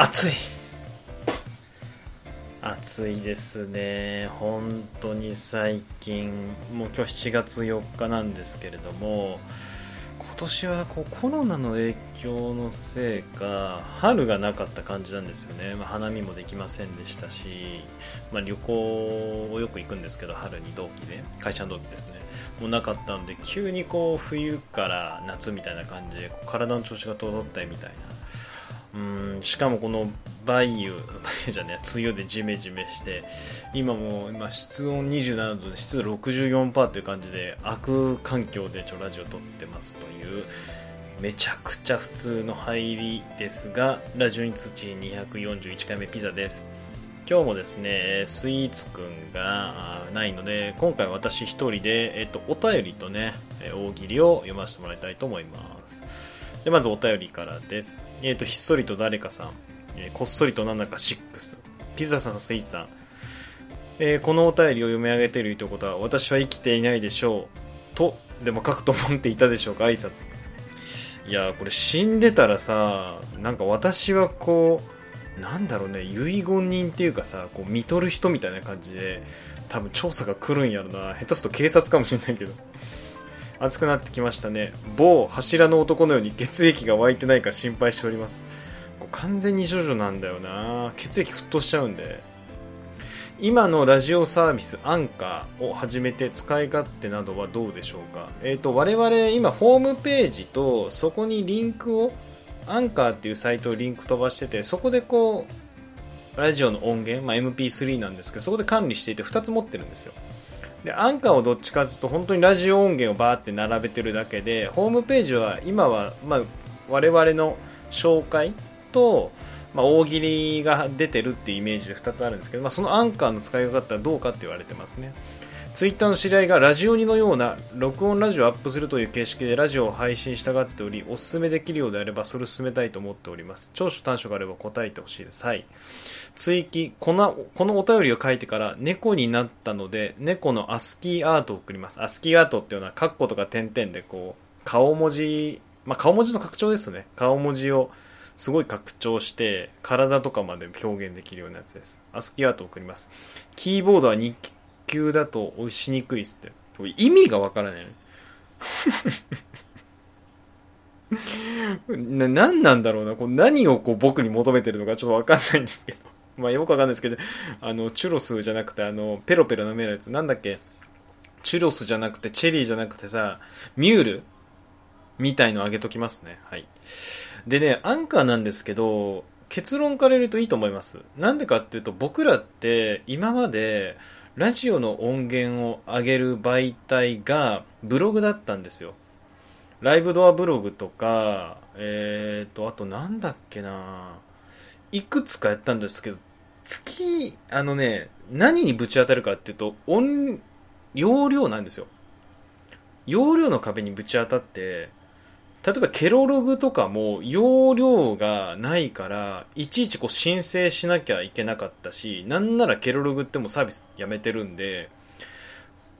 暑い。暑いですね。本当に最近。もう今日7月4日なんですけれども。今年はこうコロナの影響のせいか春がなかった感じなんですよね、まあ、花見もできませんでしたし、まあ、旅行をよく行くんですけど春に同期で会社の同期ですね。もうなかったので急にこう冬から夏みたいな感じでこう体の調子が整ったみたいなうんしかもこの梅雨 梅雨じゃね梅雨でジメジメして今も今室温27度で湿度64%という感じで悪環境でちょラジオ撮ってますというめちゃくちゃ普通の入りですがラジオに土241回目ピザです。今日もですねスイーツくんがないので今回私一人で、えっと、お便りとね大喜利を読ませてもらいたいと思います。でまずお便りからです。えっ、とひっそりと誰かさん、えーこっそりとなんだか6ピザさんスイーツさん。えーこのお便りを読み上げているということは私は生きていないでしょう。とでも書くと思っていたでしょうか挨拶。いやこれ死んでたらさなんか私はこうなんだろうね遺言人っていうかさこう見とる人みたいな感じで多分調査が来るんやろな。下手すと警察かもしれないけど。暑くなってきましたね。某柱の男のように血液が湧いてないか心配しております。完全にジョジョなんだよな。血液沸騰しちゃうんで。今のラジオサービスアンカーを始めて使い勝手などはどうでしょうか。えっ、と我々今ホームページとそこにリンクをアンカーっていうサイトをリンク飛ばしててそこでこうラジオの音源、まあ、MP3 なんですけどそこで管理していて2つ持ってるんですよ。でアンカーをどっちかというと本当にラジオ音源をバーって並べてるだけでホームページは今は、まあ、我々の紹介と、まあ、大喜利が出てるっていうイメージで2つあるんですけど、まあ、そのアンカーの使い方はどうかって言われてますね。ツイッターの知り合いがラジオにのような録音ラジオをアップするという形式でラジオを配信したがっておりおすすめできるようであればそれを進めたいと思っております。長所短所があれば答えてほしいです。はい。追記このこのお便りを書いてから猫になったので猫のアスキーアートを送ります。アスキーアートっていうのはカッコとか点々でこう顔文字まあ顔文字の拡張ですよね。顔文字をすごい拡張して体とかまで表現できるようなやつです。アスキーアートを送ります。キーボードは日記給だと押しにくいっすって。意味がわからないね。な何なんだろうな。こう何をこう僕に求めてるのかちょっとわかんないんですけど。まあよくわかんないですけどあのチュロスじゃなくてあのペロペロ舐めるやつ。なんだっけ？チュロスじゃなくてチェリーじゃなくてさミュール？みたいのあげときますね。はい。でねアンカーなんですけど結論から言うといいと思います。なんでかっていうと僕らって今までラジオの音源を上げる媒体がブログだったんですよ。ライブドアブログとかえー、とあとなんだっけな。いくつかやったんですけど月あのね何にぶち当たるかっていうと音容量なんですよ。容量の壁にぶち当たって例えばケロログとかも容量がないからいちいちこう申請しなきゃいけなかったしなんならケロログってもサービスやめてるんで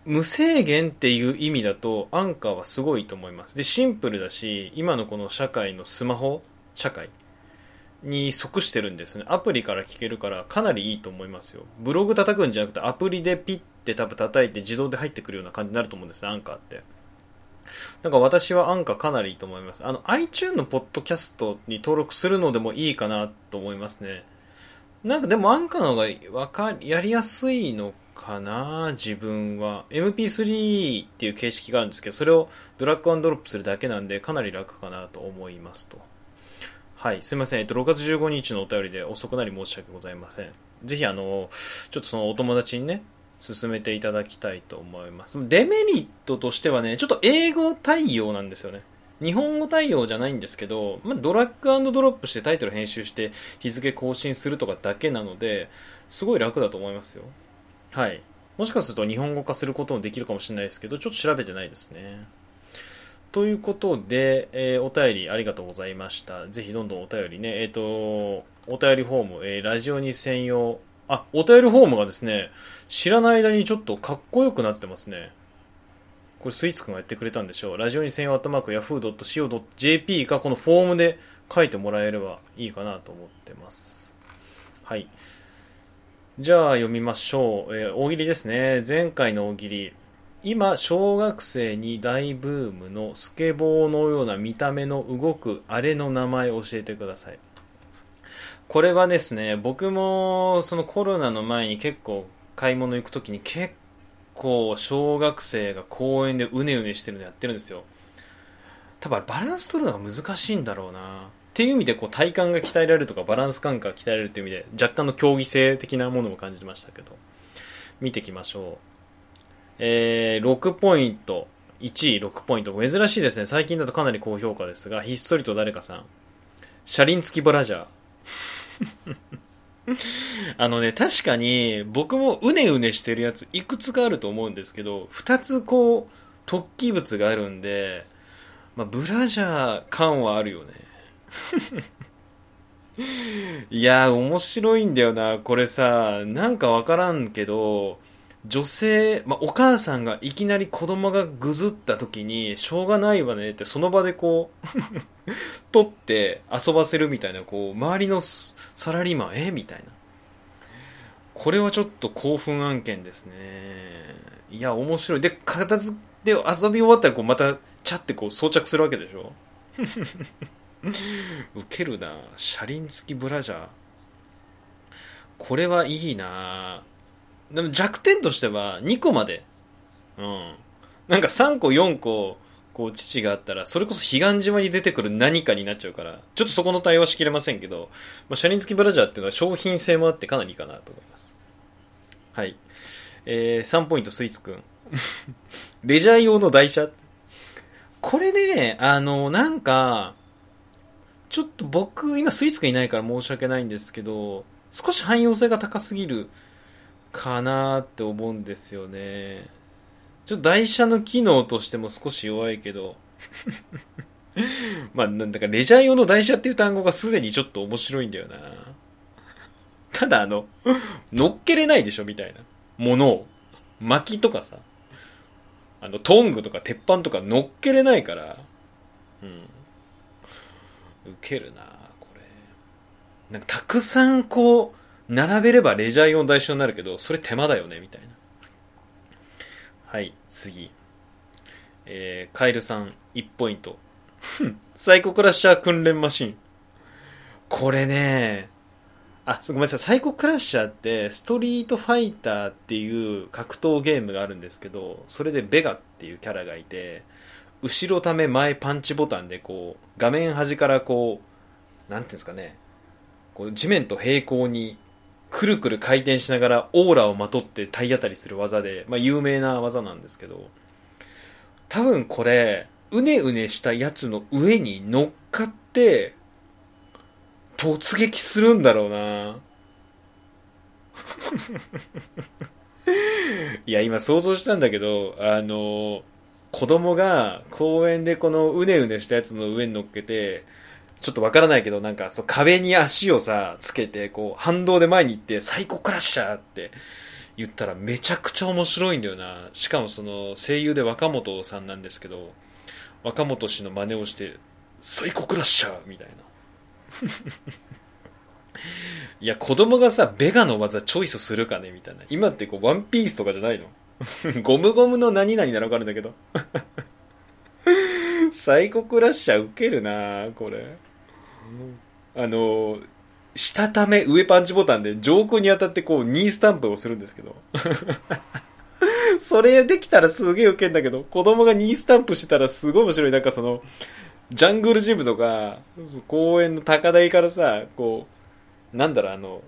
無制限っていう意味だとアンカーはすごいと思います。でシンプルだし今のこの社会のスマホ社会に即してるんですね。アプリから聞けるからかなりいいと思いますよ。ブログ叩くんじゃなくてアプリでピッて多分叩いて自動で入ってくるような感じになると思うんですアンカーって。なんか私はアンカかなりいいと思いますあの iTunes のポッドキャストに登録するのでもいいかなと思いますねなんかでもアンカの方がわかやりやすいのかな自分は MP3 っていう形式があるんですけどそれをドラッグアンドロップするだけなんでかなり楽かなと思いますとはい、すみません。えっと、6月15日のお便りで遅くなり申し訳ございません。ぜひ、あの、ちょっとそのお友達にね、進めていただきたいと思います。デメリットとしてはね、ちょっと英語対応なんですよね。日本語対応じゃないんですけど、まあ、ドラッグドロップしてタイトル編集して日付更新するとかだけなので、すごい楽だと思いますよ。はい。もしかすると日本語化することもできるかもしれないですけど、ちょっと調べてないですね。ということで、えー、お便りありがとうございました。ぜひどんどんお便りね、えっ、と、お便りフォーム、えーラジオに専用、あ、お便りフォームがですね、知らない間にちょっとかっこよくなってますね。これスイーツくんがやってくれたんでしょう。ラジオに専用アットマーク yahoo.co.jp がこのフォームで書いてもらえればいいかなと思ってます。はい。じゃあ読みましょう、えー、大喜利ですね。前回の大喜利。今小学生に大ブームのスケボーのような見た目の動くあれの名前教えてください。これはですね僕もそのコロナの前に結構買い物行く時に結構小学生が公園でうねうねしてるのやってるんですよ。多分バランス取るのが難しいんだろうな。っていう意味でこう体幹が鍛えられるとかバランス感覚が鍛えられるという意味で若干の競技性的なものも感じましたけど。見ていきましょう。えー、6ポイント。1位6ポイント。珍しいですね。最近だとかなり高評価ですがひっそりと誰かさん。車輪付きブラジャー。あのね、確かに僕もうねうねしてるやついくつかあると思うんですけど、2つこう、突起物があるんで、まあ、ブラジャー感はあるよね。いやー、面白いんだよな。これさ、なんかわからんけど、女性、まあ、お母さんがいきなり子供がぐずった時に、しょうがないわねってその場でこう 取って遊ばせるみたいな、こう、周りのサラリーマン、えみたいな。これはちょっと興奮案件ですね。いや、面白い。で、片付け、遊び終わったらこうまたチャってこう装着するわけでしょ ウケるな車輪付きブラジャー。これはいいなでも弱点としては2個まで。うん。なんか3個4個、こう、父があったら、それこそ彼岸島に出てくる何かになっちゃうから、ちょっとそこの対応しきれませんけど、まあ、車輪付きブラジャーっていうのは商品性もあってかなりいいかなと思います。はい。えー、3ポイントスイーツくん。レジャー用の台車。これね、あの、なんか、ちょっと僕、今スイーツがいないから申し訳ないんですけど、少し汎用性が高すぎるかなって思うんですよね。ちょっと台車の機能としても少し弱いけど まあ、なんだかレジャー用の台車っていう単語がすでにちょっと面白いんだよな。ただあの、乗っけれないでしょみたいな。ものを。薪とかさ。あの、トングとか鉄板とか乗っけれないから。うん。ウケるなこれ。なんかたくさんこう、並べればレジャー用台車になるけど、それ手間だよね、みたいな。はい、次。えー、カエルさん、1ポイント。サイコクラッシャー訓練マシン。これね、あ、ごめんなさい、サイコクラッシャーって、ストリートファイターっていう格闘ゲームがあるんですけど、それでベガっていうキャラがいて、後ろため前パンチボタンでこう、画面端からこう、なんていうんですかね、こう地面と平行にくるくる回転しながらオーラをまとって体当たりする技で、まあ、有名な技なんですけど、多分これ、うねうねしたやつの上に乗っかって、突撃するんだろうな。いや、今想像したんだけど、あの、子供が公園でこのうねうねしたやつの上に乗っけて、ちょっとわからないけど、なんか、そう、壁に足をさ、つけて、こう、反動で前に行って、サイコクラッシャーって言ったらめちゃくちゃ面白いんだよな。しかもその、声優で若本さんなんですけど、若本氏の真似をして、サイコクラッシャーみたいな。いや、子供がさ、ベガの技チョイスするかねみたいな。今ってこう、ワンピースとかじゃないの？ゴムゴムの何々なのかるんだけど。サイコクラッシャーウケるなこれ。あの、下ため上パンチボタンで上空に当たってこう2スタンプをするんですけど。それできたらすげえウケんだけど、子供が2スタンプしてたらすごい面白い。なんかその、ジャングルジムとか、公園の高台からさ、こう、なんだろう、あの、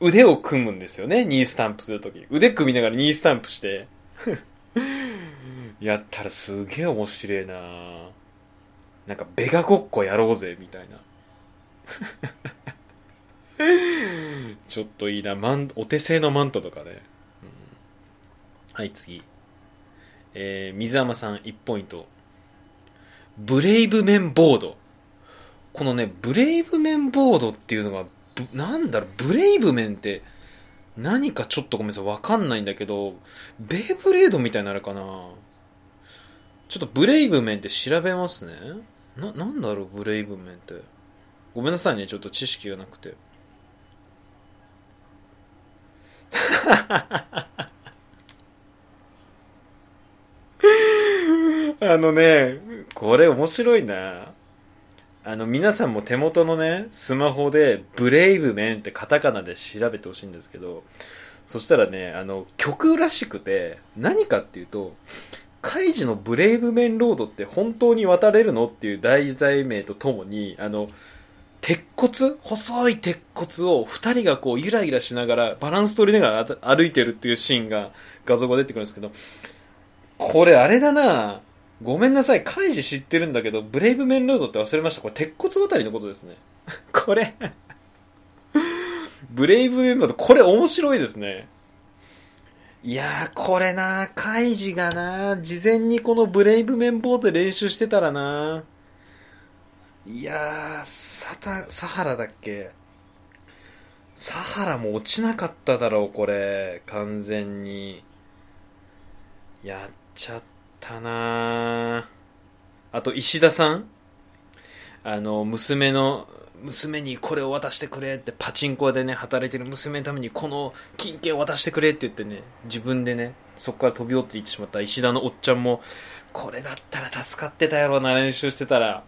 腕を組むんですよね、2スタンプするとき。腕組みながら2スタンプして。やったらすげえ面白いななんかベガごっこやろうぜ、みたいな。ちょっといいなマンお手製のマントとかね、うん、はい次。えー、水山さん1ポイント。ブレイブメンボード。このねブレイブメンボードっていうのがなんだろうブレイブメンって何かちょっとごめんなさいわかんないんだけどベイブレードみたいになるかな。ちょっとブレイブメンって調べますね。な、なんだろうブレイブメンって。ごめんなさいねちょっと知識がなくて。あのねこれ面白いな。あの皆さんも手元のねスマホで「ブレイブメン」ってカタカナで調べてほしいんですけどそしたらねあの曲らしくて何かっていうとカイジのブレイブメンロードって本当に渡れるのっていう題材名とともにあの鉄骨？細い鉄骨を二人がこうゆらゆらしながらバランス取りながら歩いてるっていうシーンが画像が出てくるんですけどこれあれだな。ごめんなさい、カイジ知ってるんだけど、ブレイブメンロードって忘れました。これ、鉄骨渡りのことですね。これ。ブレイブメンロード、これ面白いですね。いやー、これな。カイジがな。事前にこのブレイブメンボード練習してたらな。いやー、サタ、サハラだっけ？サハラも落ちなかっただろう、これ。完全に。やっちゃった。なあと石田さん？あの娘の娘にこれを渡してくれってパチンコ屋でね働いてる娘のためにこの金券を渡してくれって言ってね自分でねそこから飛び降りていってしまった石田のおっちゃんもこれだったら助かってたやろうな練習してたら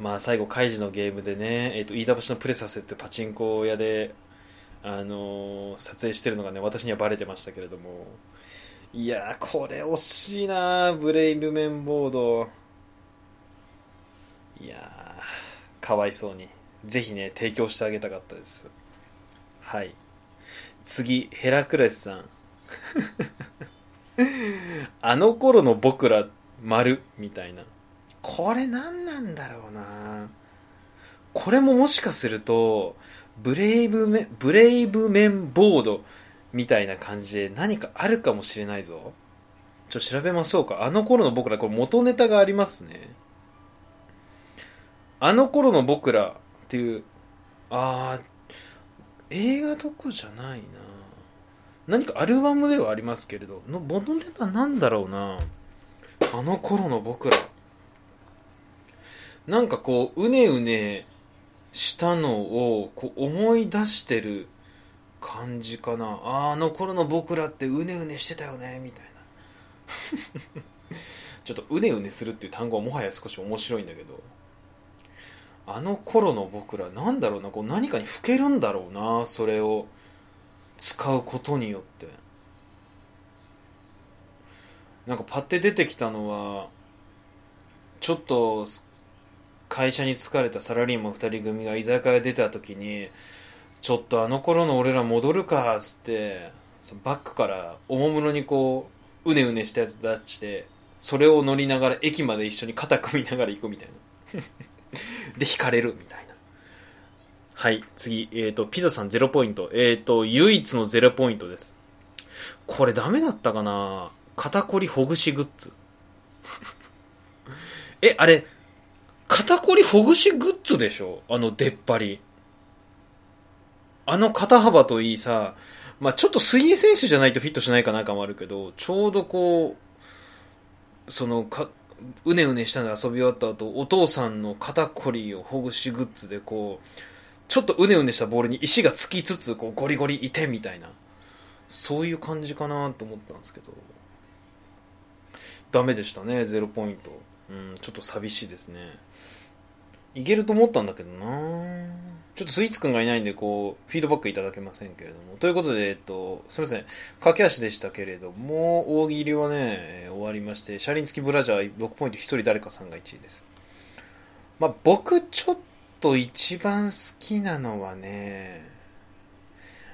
まあ最後カイジのゲームでね、えーと、飯田橋のプレサスってパチンコ屋であのー、撮影してるのがね私にはバレてましたけれども。いやこれ惜しいなブレイブメンボード。いやかわいそうに。ぜひね提供してあげたかったです。はい。次ヘラクレスさん。あの頃の僕ら丸みたいな。これ何なんだろうなこれももしかするとブレイブメブレイブメンボードみたいな感じで何かあるかもしれないぞ。ちょ、調べましょうか。あの頃の僕ら、これ元ネタがありますね。あの頃の僕らっていう、あー、映画どこじゃないな何かアルバムではありますけれど、の元ネタなんだろうなあの頃の僕ら。なんかこう、うねうねしたのをこう思い出してる感じかな。あの頃の僕らってうねうねしてたよねみたいな。ちょっとうねうねするっていう単語はもはや少し面白いんだけど。あの頃の僕らなんだろうなこう何かにふけるんだろうなそれを使うことによって。なんかパッて出てきたのはちょっと会社に疲れたサラリーマン2人組が居酒屋出た時にちょっとあの頃の俺ら戻るかっつってそのバックからおもむろにこううねうねしたやつ出してそれを乗りながら駅まで一緒に肩組みながら行くみたいな。で引かれるみたいな。はい次えっ、ー、とピザさん0ポイント。えっ、ー、と唯一の0ポイントです。これダメだったかな？肩こりほぐしグッズ。えあれ肩こりほぐしグッズでしょ？あの出っ張りあの肩幅といいさ、まあ、ちょっと水泳選手じゃないとフィットしないかなんかもあるけど、ちょうどこう、そのか、うねうねしたの遊び終わった後、お父さんの肩こりをほぐしグッズでこう、ちょっとうねうねしたボールに石がつきつつ、こうゴリゴリいてみたいな、そういう感じかなと思ったんですけど、ダメでしたね、ゼロポイント。うん、ちょっと寂しいですね。いけると思ったんだけどなちょっとスイーツくんがいないんで、こう、フィードバックいただけませんけれども。ということで、えっと、すみません。駆け足でしたけれども、大喜利はね、終わりまして、車輪付きブラジャー6ポイント1人誰かさんが1位です。まあ、僕ちょっと一番好きなのはね、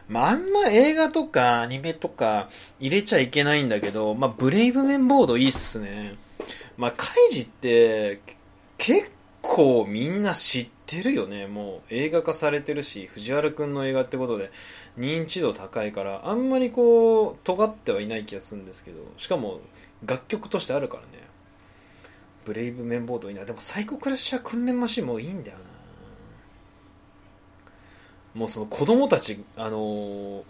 まあ、あんま映画とかアニメとか入れちゃいけないんだけど、まあ、ブレイブメンボードいいっすね。まあ、カイジって結構みんな知ってるよね。もう映画化されてるし、藤原くんの映画ってことで認知度高いから、あんまりこう、尖ってはいない気がするんですけど、しかも楽曲としてあるからね。ブレイブメンボードいいな。でもサイコクラッシャー訓練マシンもいいんだよな。もうその子供たち、あのー、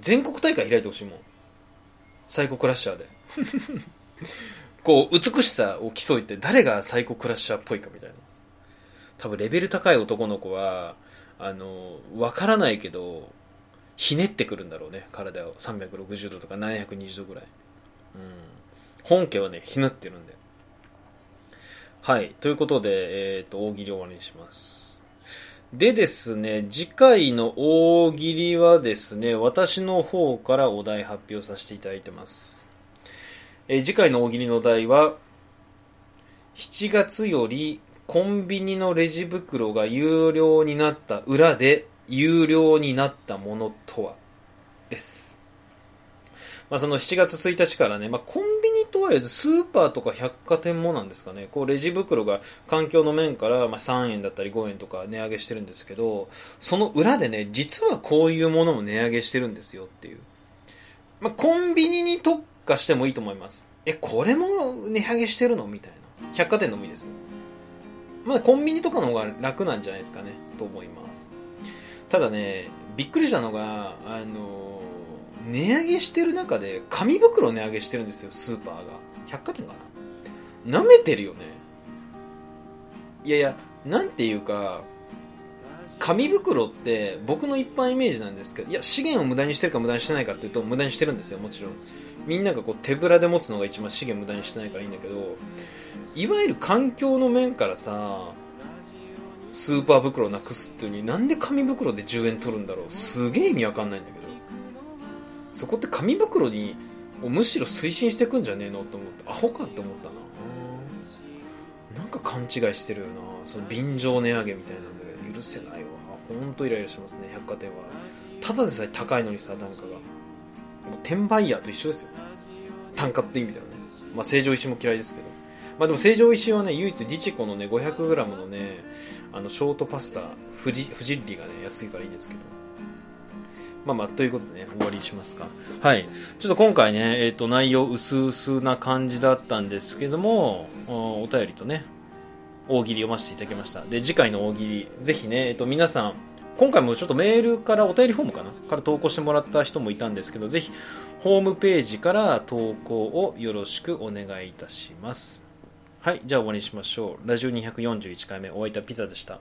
全国大会開いてほしいもん。サイコクラッシャーで。こう、美しさを競いって誰がサイコクラッシャーっぽいかみたいな。多分レベル高い男の子はあのわからないけどひねってくるんだろうね。体を。360度とか720度ぐらい、うん、本家はねひねってるんではい。ということで、えーと、大喜利終わりにします。でですね次回の大喜利はですね私の方からお題発表させていただいてます。えー、次回の大喜利のお題は7月よりコンビニのレジ袋が有料になった裏で有料になったものとは？です。まあ、その7月1日からね、まあ、コンビニとはいえずスーパーとか百貨店もなんですかね、こうレジ袋が環境の面からま3円だったり5円とか値上げしてるんですけど、その裏でね、実はこういうものも値上げしてるんですよっていう。まあ、コンビニに特化してもいいと思います。え、これも値上げしてるの？みたいな。百貨店のもいいです。まあ、コンビニとかの方が楽なんじゃないですかね、と思います。ただね、びっくりしたのが、あの、値上げしてる中で、紙袋値上げしてるんですよ、スーパーが。百貨店かな舐めてるよね。いやいや、なんていうか、紙袋って僕の一般イメージなんですけど、いや、資源を無駄にしてるか無駄にしてないかっていうと、無駄にしてるんですよ、もちろん。みんながこう手ぶらで持つのが一番資源無駄にしてないからいいんだけど、いわゆる環境の面からさ、スーパー袋なくすっていうのになんで紙袋で10円取るんだろう。すげえ意味わかんないんだけど。そこって紙袋にむしろ推進していくんじゃねえのと思ってアホかって思ったな。なんか勘違いしてるよな。その便乗値上げみたいなんだけど許せないわ。ほんとイライラしますね。百貨店は。ただでさえ高いのにさ単価が。転売ヤーと一緒ですよ。単価って意味だよね。まあ成城石も嫌いですけど。まあでも成城石はね唯一ディチコのね 500g のねあのショートパスタ富士富士利がね安いからいいですけど。まあまあということでね終わりしますか。はい。ちょっと今回ねえっ、ー、と内容薄々な感じだったんですけどもお便りとね大喜利読ませていただきました。で次回の大喜利ぜひねえっ、ー、と皆さん今回もちょっとメールからお便りフォームかなから投稿してもらった人もいたんですけどぜひホームページから投稿をよろしくお願いいたしますはい、じゃあ終わりにしましょう。ラジオ241回目、お会いいたピザでした。